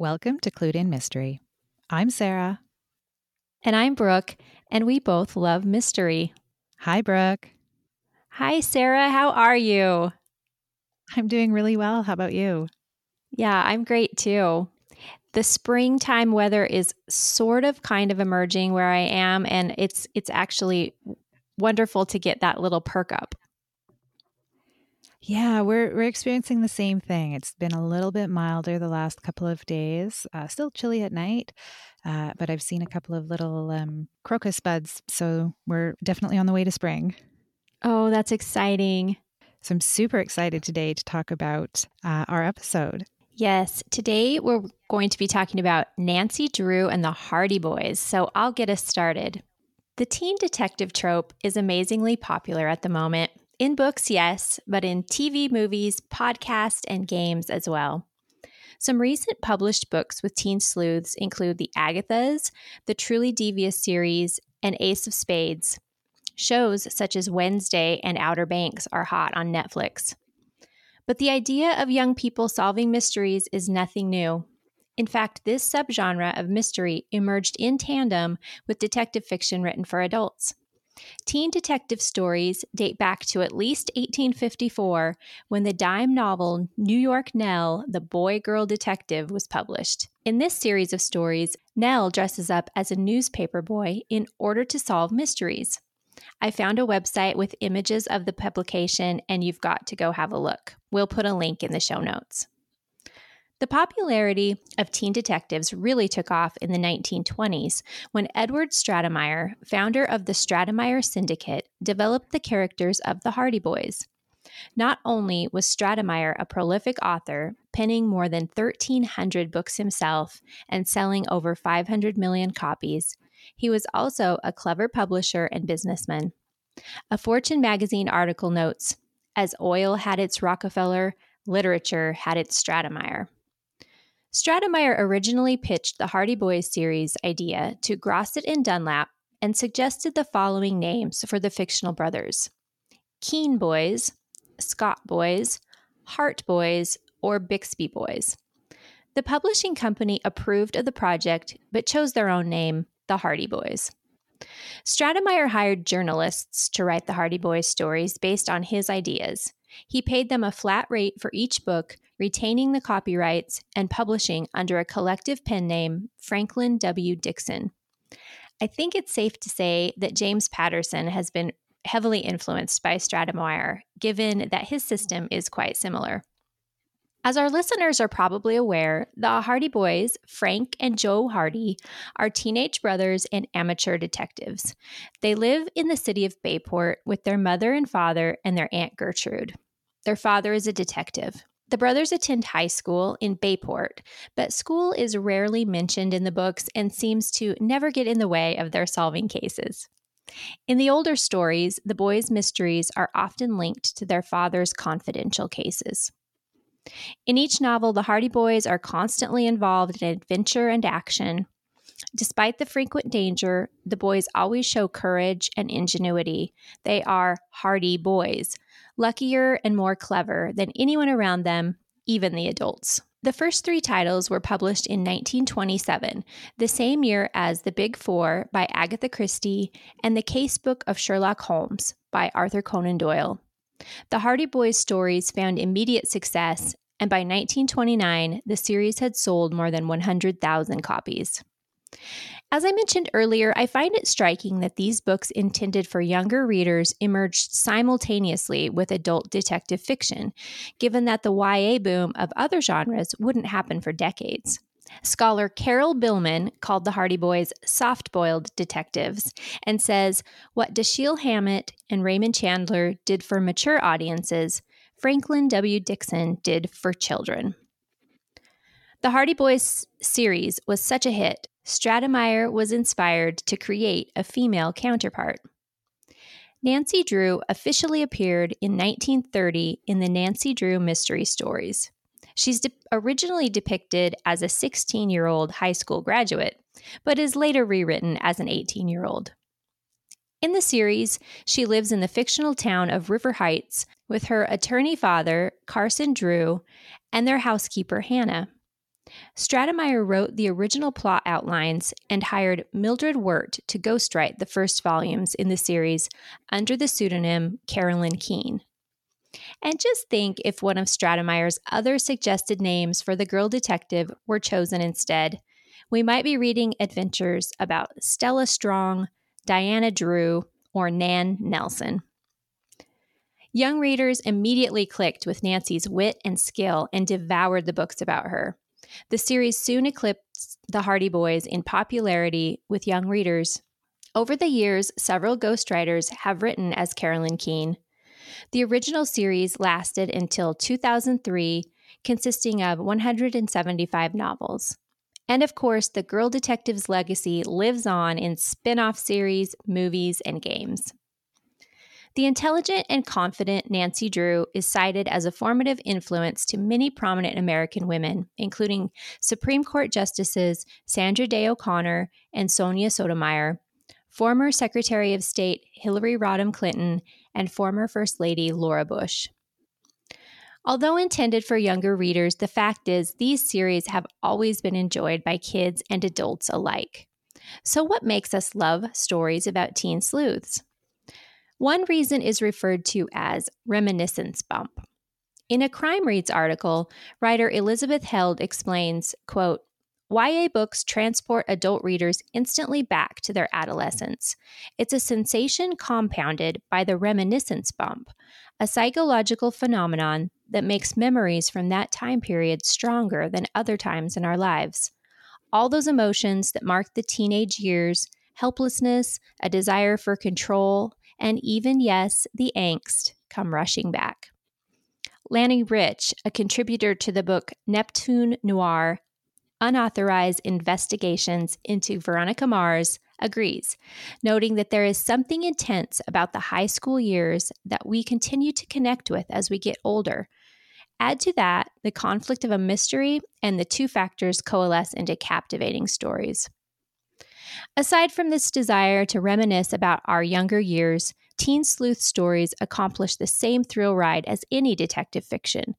Welcome to Clued In Mystery. I'm Sarah. And I'm Brooke, and we both love mystery. Hi, Brooke. Hi, Sarah. How are you? I'm doing really well. How about you? Yeah, I'm great too. The springtime weather is sort of kind of emerging where I am, and it's it's actually wonderful to get that little perk up. Yeah, we're we're experiencing the same thing. It's been a little bit milder the last couple of days. Uh, still chilly at night, uh, but I've seen a couple of little um, crocus buds, so we're definitely on the way to spring. Oh, that's exciting! So I'm super excited today to talk about uh, our episode. Yes, today we're going to be talking about Nancy Drew and the Hardy Boys. So I'll get us started. The teen detective trope is amazingly popular at the moment. In books, yes, but in TV, movies, podcasts, and games as well. Some recent published books with teen sleuths include The Agathas, the Truly Devious series, and Ace of Spades. Shows such as Wednesday and Outer Banks are hot on Netflix. But the idea of young people solving mysteries is nothing new. In fact, this subgenre of mystery emerged in tandem with detective fiction written for adults. Teen detective stories date back to at least 1854 when the dime novel New York Nell, the Boy Girl Detective, was published. In this series of stories, Nell dresses up as a newspaper boy in order to solve mysteries. I found a website with images of the publication, and you've got to go have a look. We'll put a link in the show notes. The popularity of teen detectives really took off in the 1920s when Edward Stratemeyer, founder of the Stratemeyer Syndicate, developed the characters of the Hardy Boys. Not only was Stratemeyer a prolific author, penning more than 1,300 books himself and selling over 500 million copies, he was also a clever publisher and businessman. A Fortune magazine article notes As oil had its Rockefeller, literature had its Stratemeyer. Stratemeyer originally pitched the Hardy Boys series idea to Grosset and Dunlap and suggested the following names for the fictional brothers Keene Boys, Scott Boys, Hart Boys, or Bixby Boys. The publishing company approved of the project but chose their own name, the Hardy Boys. Stratemeyer hired journalists to write the Hardy Boys stories based on his ideas. He paid them a flat rate for each book retaining the copyrights and publishing under a collective pen name, Franklin W. Dixon. I think it's safe to say that James Patterson has been heavily influenced by Stratemeyer, given that his system is quite similar. As our listeners are probably aware, the Hardy Boys, Frank and Joe Hardy, are teenage brothers and amateur detectives. They live in the city of Bayport with their mother and father and their Aunt Gertrude. Their father is a detective. The brothers attend high school in Bayport, but school is rarely mentioned in the books and seems to never get in the way of their solving cases. In the older stories, the boys' mysteries are often linked to their father's confidential cases. In each novel, the Hardy Boys are constantly involved in adventure and action. Despite the frequent danger, the boys always show courage and ingenuity. They are hardy boys, luckier and more clever than anyone around them, even the adults. The first three titles were published in 1927, the same year as The Big Four by Agatha Christie and The Casebook of Sherlock Holmes by Arthur Conan Doyle. The Hardy Boys stories found immediate success, and by 1929, the series had sold more than 100,000 copies. As I mentioned earlier, I find it striking that these books intended for younger readers emerged simultaneously with adult detective fiction, given that the YA boom of other genres wouldn't happen for decades. Scholar Carol Billman called the Hardy Boys soft boiled detectives and says what Dashiell Hammett and Raymond Chandler did for mature audiences, Franklin W. Dixon did for children. The Hardy Boys series was such a hit Stratemeyer was inspired to create a female counterpart. Nancy Drew officially appeared in 1930 in the Nancy Drew Mystery Stories. She's de- originally depicted as a 16 year old high school graduate, but is later rewritten as an 18 year old. In the series, she lives in the fictional town of River Heights with her attorney father, Carson Drew, and their housekeeper, Hannah. Stratemeyer wrote the original plot outlines and hired Mildred Wirt to ghostwrite the first volumes in the series under the pseudonym Carolyn Keene. And just think if one of Stratemeyer's other suggested names for the girl detective were chosen instead. We might be reading adventures about Stella Strong, Diana Drew, or Nan Nelson. Young readers immediately clicked with Nancy's wit and skill and devoured the books about her. The series soon eclipsed The Hardy Boys in popularity with young readers. Over the years, several ghostwriters have written as Carolyn Keene. The original series lasted until 2003, consisting of 175 novels. And of course, the Girl Detective's legacy lives on in spin off series, movies, and games. The intelligent and confident Nancy Drew is cited as a formative influence to many prominent American women, including Supreme Court Justices Sandra Day O'Connor and Sonia Sotomayor, former Secretary of State Hillary Rodham Clinton, and former First Lady Laura Bush. Although intended for younger readers, the fact is these series have always been enjoyed by kids and adults alike. So, what makes us love stories about teen sleuths? One reason is referred to as reminiscence bump. In a Crime Reads article, writer Elizabeth Held explains, quote, YA books transport adult readers instantly back to their adolescence. It's a sensation compounded by the reminiscence bump, a psychological phenomenon that makes memories from that time period stronger than other times in our lives. All those emotions that mark the teenage years helplessness, a desire for control, and even, yes, the angst come rushing back. Lani Rich, a contributor to the book Neptune Noir Unauthorized Investigations into Veronica Mars, agrees, noting that there is something intense about the high school years that we continue to connect with as we get older. Add to that the conflict of a mystery, and the two factors coalesce into captivating stories. Aside from this desire to reminisce about our younger years, teen sleuth stories accomplish the same thrill ride as any detective fiction,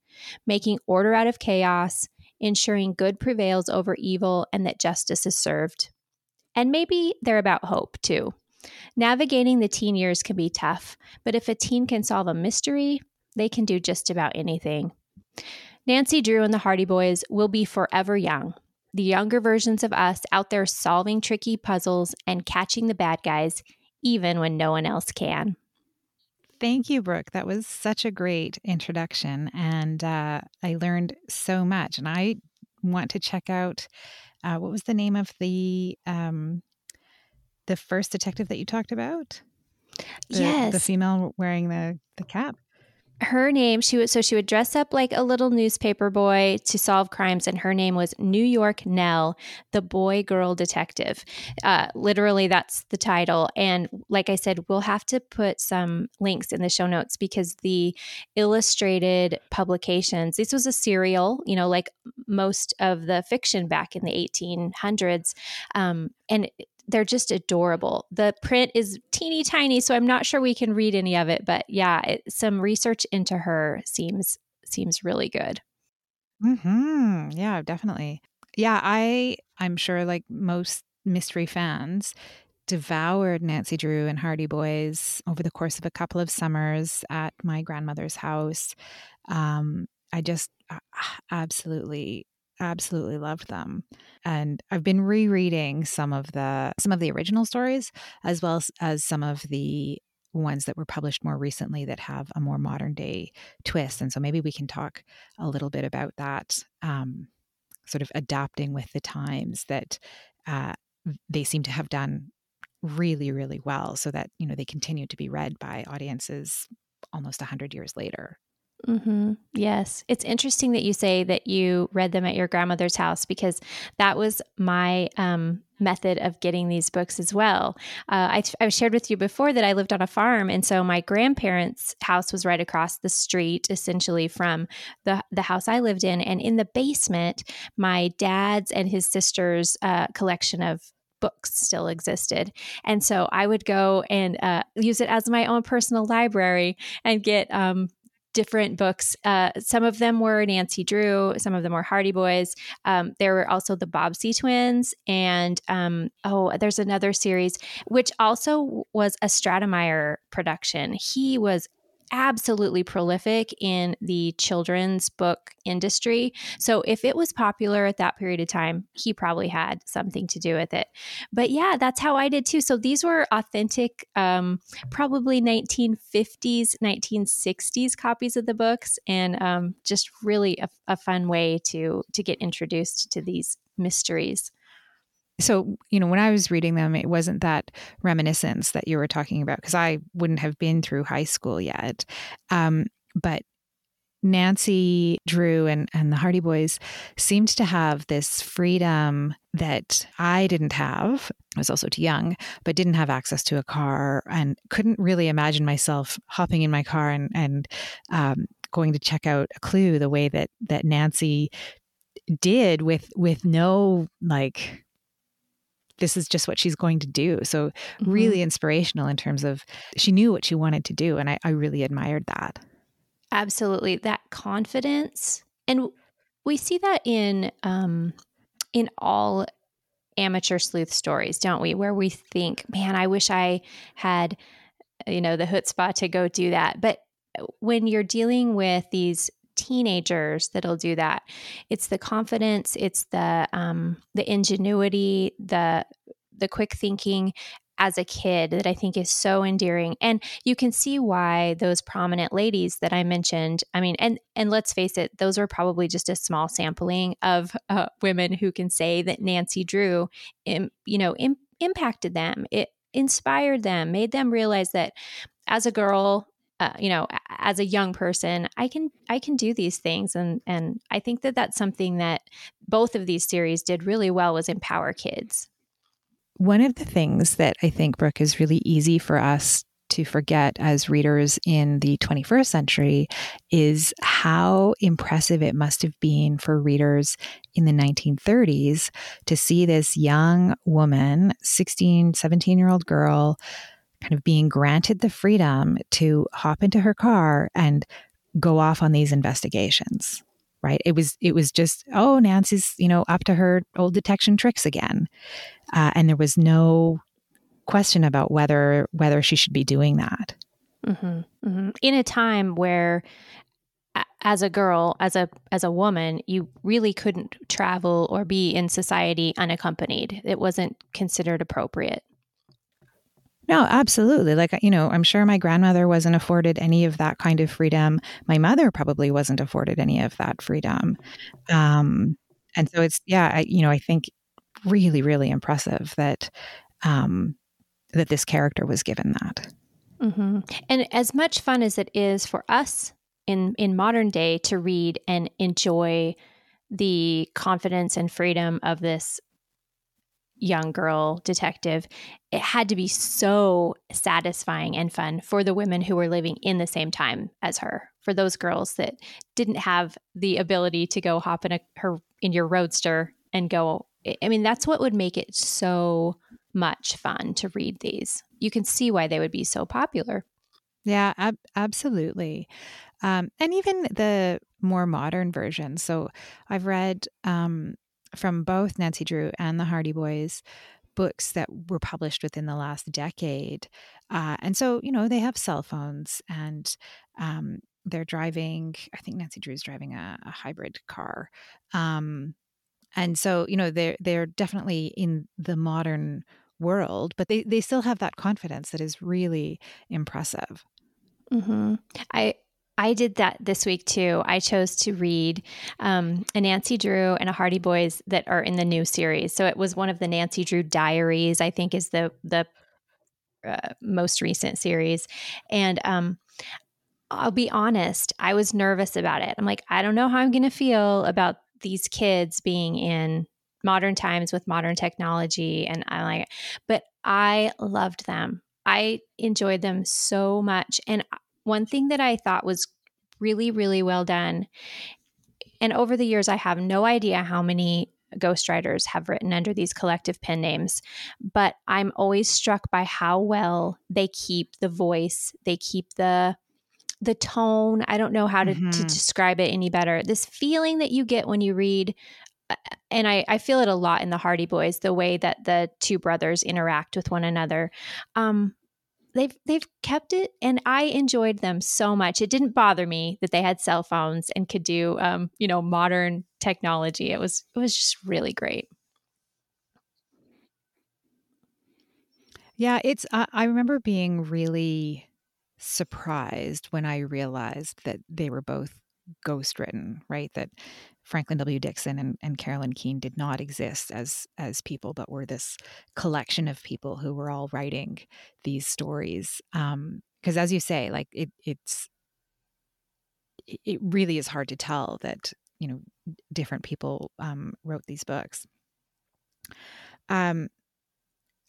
making order out of chaos, ensuring good prevails over evil, and that justice is served. And maybe they're about hope, too. Navigating the teen years can be tough, but if a teen can solve a mystery, they can do just about anything. Nancy Drew and the Hardy Boys will be forever young, the younger versions of us out there solving tricky puzzles and catching the bad guys, even when no one else can. Thank you, Brooke. That was such a great introduction. And uh, I learned so much. And I want to check out uh, what was the name of the um, the first detective that you talked about? The, yes. The female wearing the, the cap her name she would so she would dress up like a little newspaper boy to solve crimes and her name was new york nell the boy girl detective. Uh, literally that's the title. And like i said we'll have to put some links in the show notes because the illustrated publications this was a serial you know like most of the fiction back in the 1800s um, and they're just adorable. The print is teeny tiny, so I'm not sure we can read any of it, but yeah, it, some research into her seems seems really good. Hmm. Yeah, definitely. Yeah, I I'm sure like most mystery fans devoured Nancy Drew and Hardy Boys over the course of a couple of summers at my grandmother's house. Um, I just absolutely absolutely loved them and i've been rereading some of the some of the original stories as well as, some of the ones that were published more recently that have a more modern day twist and so maybe we can talk a little bit about that um, sort of adapting with the times that uh, they seem to have done really really well so that you know they continue to be read by audiences almost 100 years later Mm-hmm. Yes. It's interesting that you say that you read them at your grandmother's house because that was my um, method of getting these books as well. Uh, I, I've shared with you before that I lived on a farm. And so my grandparents' house was right across the street, essentially from the, the house I lived in. And in the basement, my dad's and his sister's uh, collection of books still existed. And so I would go and uh, use it as my own personal library and get um, different books. Uh, some of them were Nancy Drew, some of them were Hardy Boys. Um, there were also the Bobbsey twins, and um, oh, there's another series which also was a Stratemeyer production. He was absolutely prolific in the children's book industry. So if it was popular at that period of time, he probably had something to do with it. But yeah, that's how I did too. So these were authentic, um, probably 1950s, 1960s copies of the books, and um, just really a, a fun way to to get introduced to these mysteries so you know when i was reading them it wasn't that reminiscence that you were talking about because i wouldn't have been through high school yet. Um, but nancy drew and, and the hardy boys seemed to have this freedom that i didn't have. I was also too young but didn't have access to a car and couldn't really imagine myself hopping in my car and, and um, going to check out a clue the way that that nancy did with with no like this is just what she's going to do. So, mm-hmm. really inspirational in terms of she knew what she wanted to do. And I, I really admired that. Absolutely. That confidence. And we see that in, um, in all amateur sleuth stories, don't we? Where we think, man, I wish I had, you know, the chutzpah to go do that. But when you're dealing with these teenagers that'll do that. It's the confidence, it's the um, the ingenuity, the the quick thinking as a kid that I think is so endearing. And you can see why those prominent ladies that I mentioned, I mean, and and let's face it, those are probably just a small sampling of uh, women who can say that Nancy Drew, Im, you know, Im, impacted them. It inspired them, made them realize that as a girl, uh, you know as a young person i can i can do these things and and i think that that's something that both of these series did really well was empower kids. One of the things that i think brooke is really easy for us to forget as readers in the 21st century is how impressive it must have been for readers in the 1930s to see this young woman 16 17 year old girl kind of being granted the freedom to hop into her car and go off on these investigations right? It was it was just oh nancy's you know up to her old detection tricks again. Uh, and there was no question about whether whether she should be doing that. Mm-hmm, mm-hmm. in a time where as a girl as a as a woman you really couldn't travel or be in society unaccompanied. It wasn't considered appropriate no, absolutely. Like, you know, I'm sure my grandmother wasn't afforded any of that kind of freedom. My mother probably wasn't afforded any of that freedom. Um, and so it's, yeah, I, you know, I think really, really impressive that, um, that this character was given that. Mm-hmm. And as much fun as it is for us in, in modern day to read and enjoy the confidence and freedom of this young girl detective, it had to be so satisfying and fun for the women who were living in the same time as her. For those girls that didn't have the ability to go hop in a her in your roadster and go. I mean, that's what would make it so much fun to read these. You can see why they would be so popular. Yeah, ab- absolutely. Um, and even the more modern versions. So I've read um, from both Nancy Drew and the Hardy Boys books that were published within the last decade. Uh, and so, you know, they have cell phones and um, they're driving, I think Nancy Drew's driving a, a hybrid car. Um, and so, you know, they're, they're definitely in the modern world, but they, they still have that confidence that is really impressive. Mm-hmm. I, I did that this week too. I chose to read um, a Nancy Drew and a Hardy Boys that are in the new series. So it was one of the Nancy Drew Diaries. I think is the the uh, most recent series, and um, I'll be honest, I was nervous about it. I'm like, I don't know how I'm going to feel about these kids being in modern times with modern technology, and I'm like, but I loved them. I enjoyed them so much, and one thing that I thought was really, really well done, and over the years, I have no idea how many ghostwriters have written under these collective pen names, but I'm always struck by how well they keep the voice, they keep the the tone. I don't know how to, Mm-hmm. to describe it any better. This feeling that you get when you read, uh, and I, I feel it a lot in the Hardy Boys, the way that the two brothers interact with one another. Um, they've they've kept it, and I enjoyed them so much. It didn't bother me that they had cell phones and could do, um, you know, modern technology. It was it was just really great. Yeah, it's. I I remember being really surprised when I realized that they were both ghost written, right? That Franklin W. Dixon and, and Carolyn Keene did not exist as as people, but were this collection of people who were all writing these stories. Um, because as you say, like it it's it- really is hard to tell that you know different people um, wrote these books. Um,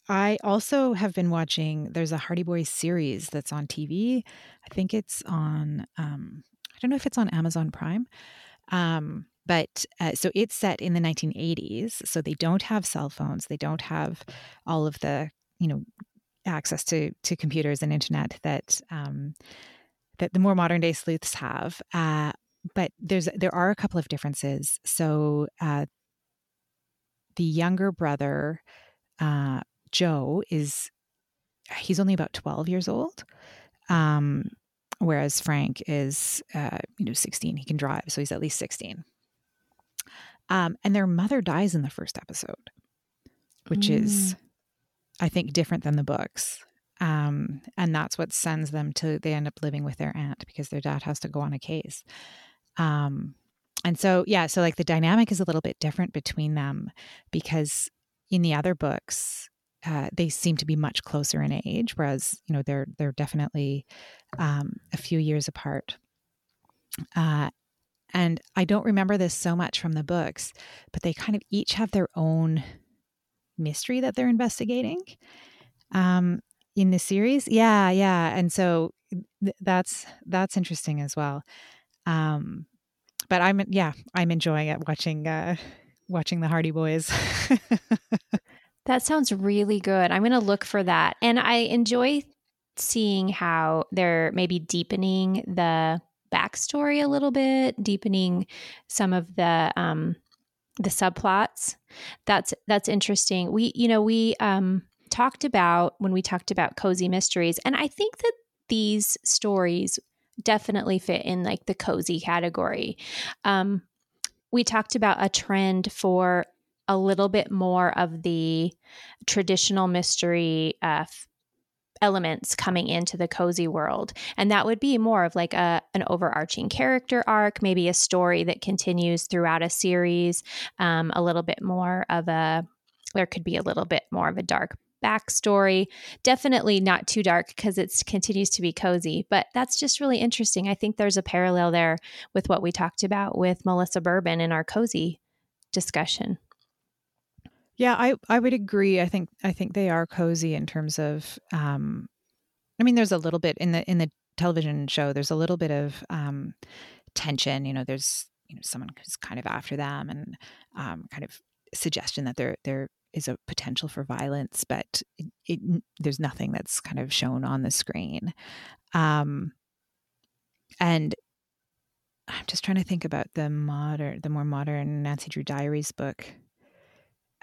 I also have been watching. There's a Hardy Boys series that's on TV. I think it's on. Um, don't know if it's on Amazon Prime, um, but uh, so it's set in the 1980s. So they don't have cell phones. They don't have all of the you know access to to computers and internet that um, that the more modern day sleuths have. Uh, but there's there are a couple of differences. So uh, the younger brother. Uh, Joe is he's only about 12 years old. Um, whereas Frank is uh, you know 16. He can drive, so he's at least 16. Um, and their mother dies in the first episode, which is I think different than the books. Um, and that's what sends them to they end up living with their aunt because their dad has to go on a case. Um, and so yeah, so like the dynamic is a little bit different between them because in the other books uh, they seem to be much closer in age, whereas you know they're they're definitely um, a few years apart. Uh, and I don't remember this so much from the books, but they kind of each have their own mystery that they're investigating um, in the series. Yeah, yeah, and so th- that's that's interesting as well. Um, but I'm yeah, I'm enjoying it watching uh, watching the Hardy Boys. That sounds really good. I'm going to look for that. And I enjoy seeing how they're maybe deepening the backstory a little bit, deepening some of the um the subplots. That's that's interesting. We you know, we um talked about when we talked about cozy mysteries and I think that these stories definitely fit in like the cozy category. Um we talked about a trend for a little bit more of the traditional mystery uh, f- elements coming into the cozy world. And that would be more of like a an overarching character arc maybe a story that continues throughout a series um, a little bit more of a there could be a little bit more of a dark backstory. Definitely not too dark because it continues to be cozy but that's just really interesting. I think there's a parallel there with what we talked about with melissa bourbon in our cozy discussion Yeah, I I would agree. I think I think they are cozy in terms of um I mean there's a little bit in the in the television show there's a little bit of um tension, you know, there's you know someone who's kind of after them and um kind of suggestion that there there is a potential for violence, but it, it there's nothing that's kind of shown on the screen. Um and I'm just trying to think about the modern the more modern Nancy Drew Diaries book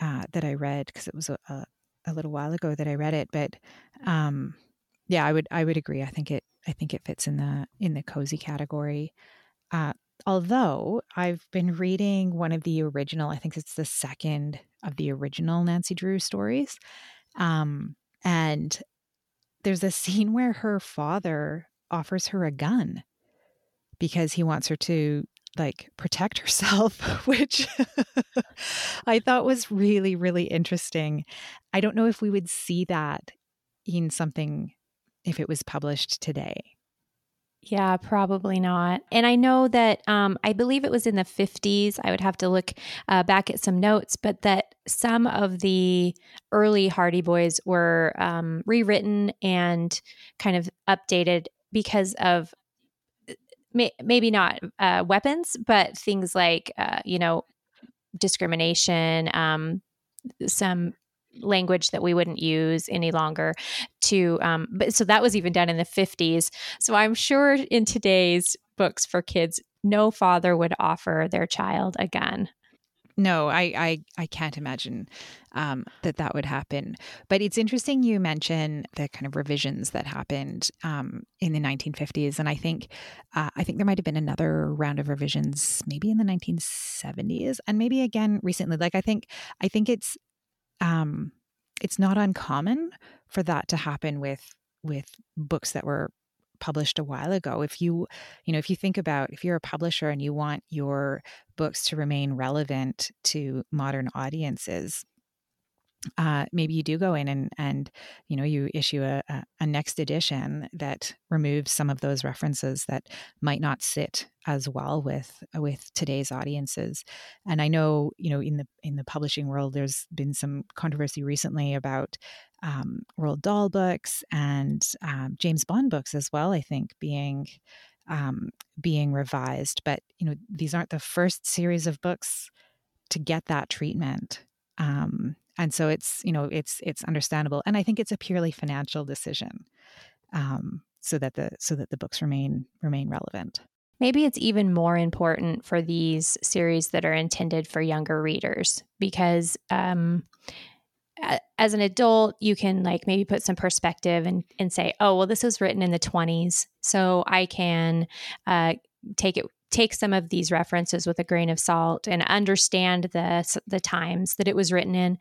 uh, that I read because it was a, a, a little while ago that I read it. But um, yeah, I would I would agree. I think it I think it fits in the in the cozy category. Uh, although I've been reading one of the original, I think it's the second of the original Nancy Drew stories, um, and there's a scene where her father offers her a gun because he wants her to like protect herself, which I thought was really, really interesting. I don't know if we would see that in something if it was published today. Yeah, probably not. And I know that um, I believe it was in the 50s. I would have to look uh, back at some notes, but that some of the early Hardy Boys were um, rewritten and kind of updated because of may- maybe not uh, weapons, but things like, uh, you know, discrimination, um, some language that we wouldn't use any longer to um, but so that was even done in the 50s so i'm sure in today's books for kids no father would offer their child a gun no, I, I, I can't imagine um, that that would happen. But it's interesting you mention the kind of revisions that happened um, in the 1950s, and I think uh, I think there might have been another round of revisions, maybe in the 1970s, and maybe again recently. Like I think I think it's um, it's not uncommon for that to happen with with books that were published a while ago if you you know if you think about if you're a publisher and you want your books to remain relevant to modern audiences uh, maybe you do go in and and you know you issue a, a, a, next edition that removes some of those references that might not sit as well with with today's audiences. And i know you know in the in the publishing world there's been some controversy recently about um, Roald Dahl books and um, James Bond books as well. I think being um, being revised, but you know these aren't the first series of books to get that treatment. Um, and so it's you know it's it's understandable, and I think it's a purely financial decision, um, so that the so that the books remain remain relevant. Maybe it's even more important for these series that are intended for younger readers because um, as an adult, you can like maybe put some perspective and, and say, oh, well, this was written in the 20s. So I can uh, take it take some of these references with a grain of salt and understand the the times that it was written in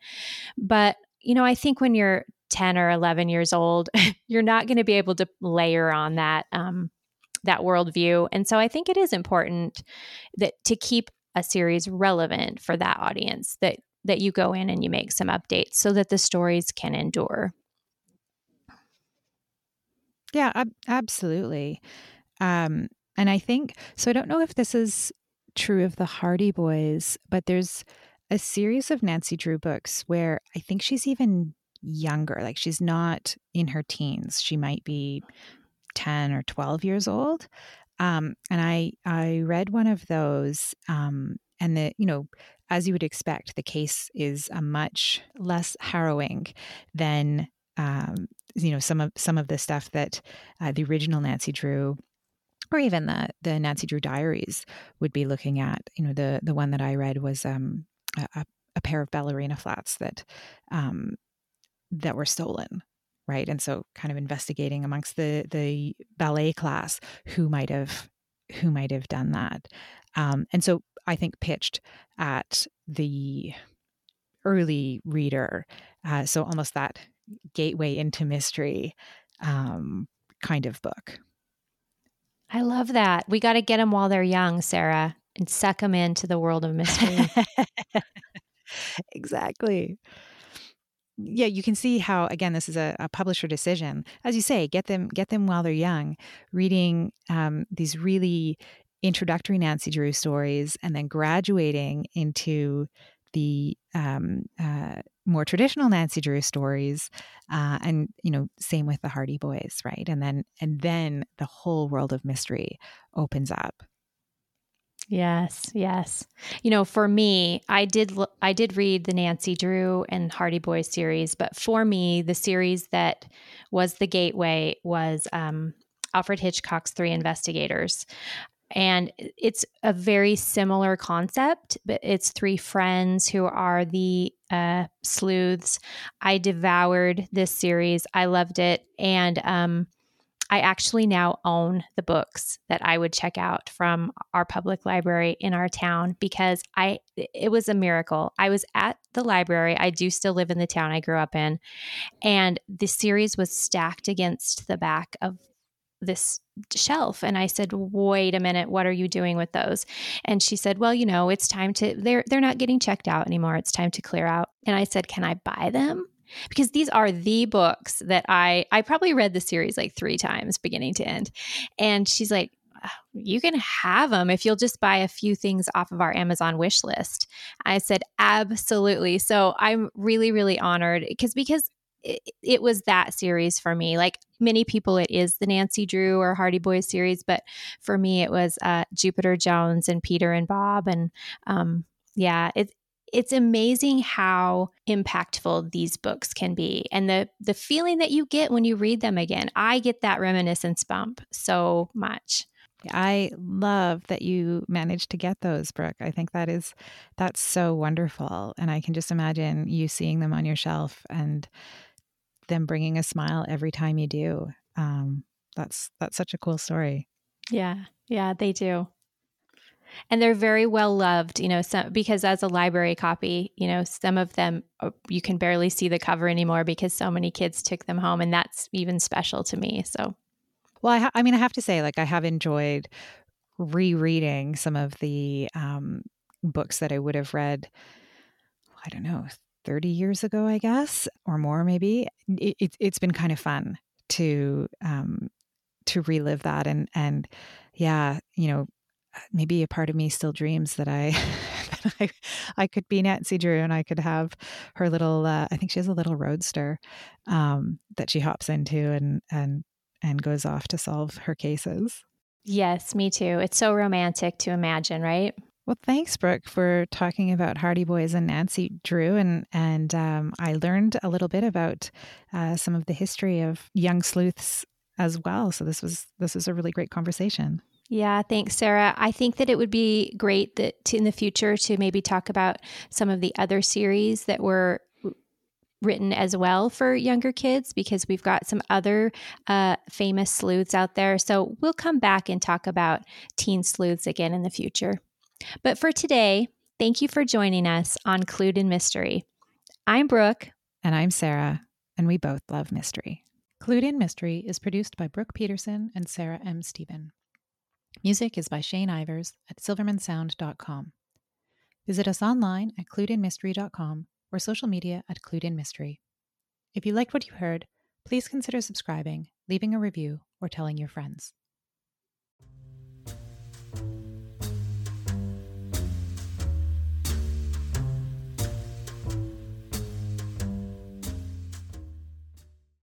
but you know i think when you're 10 or 11 years old you're not going to be able to layer on that um, that worldview and so i think it is important that to keep a series relevant for that audience that that you go in and you make some updates so that the stories can endure. Yeah, ab- absolutely. Um, and I think so. I don't know if this is true of the Hardy Boys, but there's a series of Nancy Drew books where I think she's even younger. Like she's not in her teens. She might be 10 or 12 years old. Um, and I I read one of those um, and the you know as you would expect, the case is a much less harrowing than um, you know some of some of the stuff that uh, the original Nancy Drew or even the the Nancy Drew diaries would be looking at. You know, the the one that I read was um, a, a, pair of ballerina flats that um, that were stolen, right? And so, kind of investigating amongst the the ballet class who might have who might have done that. Um, and so I think, pitched at the early reader. Uh, so almost that gateway into mystery um, kind of book. I love that. We got to get them while they're young, Sarah, and suck them into the world of mystery. exactly. Yeah, you can see how again this is a, a, publisher decision. As you say, get them get them while they're young, reading um, these really introductory Nancy Drew stories and then graduating into the um, uh, more traditional Nancy Drew stories, uh, and you know, same with the Hardy Boys, right? And then and then the whole world of mystery opens up. Yes, yes. You know, for me, I did I did read the Nancy Drew and Hardy Boys series, but for me, the series that was the gateway was um, Alfred Hitchcock's Three Investigators. And it's a very similar concept but it's three friends who are the uh, sleuths. I devoured this series. I loved it. And um, i actually now own the books that i would check out from our public library in our town because i it was a miracle. I was at the library. I do still live in the town i grew up in. And the series was stacked against the back of this shelf. And i said wait a minute what are you doing with those? And she said well you know it's time to they're they're not getting checked out anymore. It's time to clear out. And i said can i buy them because these are the books that i i probably read the series like three times beginning to end and she's like you can have them if you'll just buy a few things off of our Amazon wish list. I said, absolutely. So I'm really, really honored because because it, it, was that series for me. Like many people, it is the Nancy Drew or Hardy Boys series, but for me, it was uh, Jupiter Jones and Peter and Bob, and um, yeah, it it's amazing how impactful these books can be and the the feeling that you get when you read them again. I get that reminiscence bump so much. I love that you managed to get those, Brooke. I think that is that's so wonderful, and I can just imagine you seeing them on your shelf and them bringing a smile every time you do. Um, that's that's such a cool story. Yeah, yeah, they do. And they're very well loved, you know, some, because as a library copy, you know, some of them uh, you can barely see the cover anymore because so many kids took them home. And that's even special to me. So well, I, ha- I mean, I have to say, like, I have enjoyed rereading some of the um, books that I would have read, I don't know, 30 years ago, I guess, or more maybe. It, it, it's been kind of fun to um, to relive that and and yeah, you know, maybe a part of me still dreams that I that I I could be Nancy Drew and I could have her little uh, I think she has a little roadster um, that she hops into and and and goes off to solve her cases. Yes, me too. It's so romantic to imagine, right? Well, thanks, Brooke, for talking about Hardy Boys and Nancy Drew, and and um, I learned a little bit about uh, some of the history of young sleuths as well. So this was this was a really great conversation. Yeah, thanks, Sarah. I think that it would be great that to, in the future to maybe talk about some of the other series that were written as well for younger kids because we've got some other uh, famous sleuths out there. So we'll come back and talk about teen sleuths again in the future. But for today, thank you for joining us on Clued in Mystery. I'm Brooke. And I'm Sarah, and we both love mystery. Clued in Mystery is produced by Brooke Peterson and Sarah M. Stephen. Music is by Shane Ivers at silvermansound.com. Visit us online at cluedinmystery.com or social media at Clued in Mystery. If you liked what you heard, please consider subscribing, leaving a review, or telling your friends.